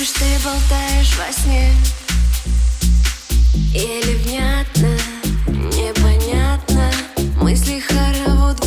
знаешь, ты болтаешь во сне. Еле внятно, непонятно Мысли хоровод в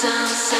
sound.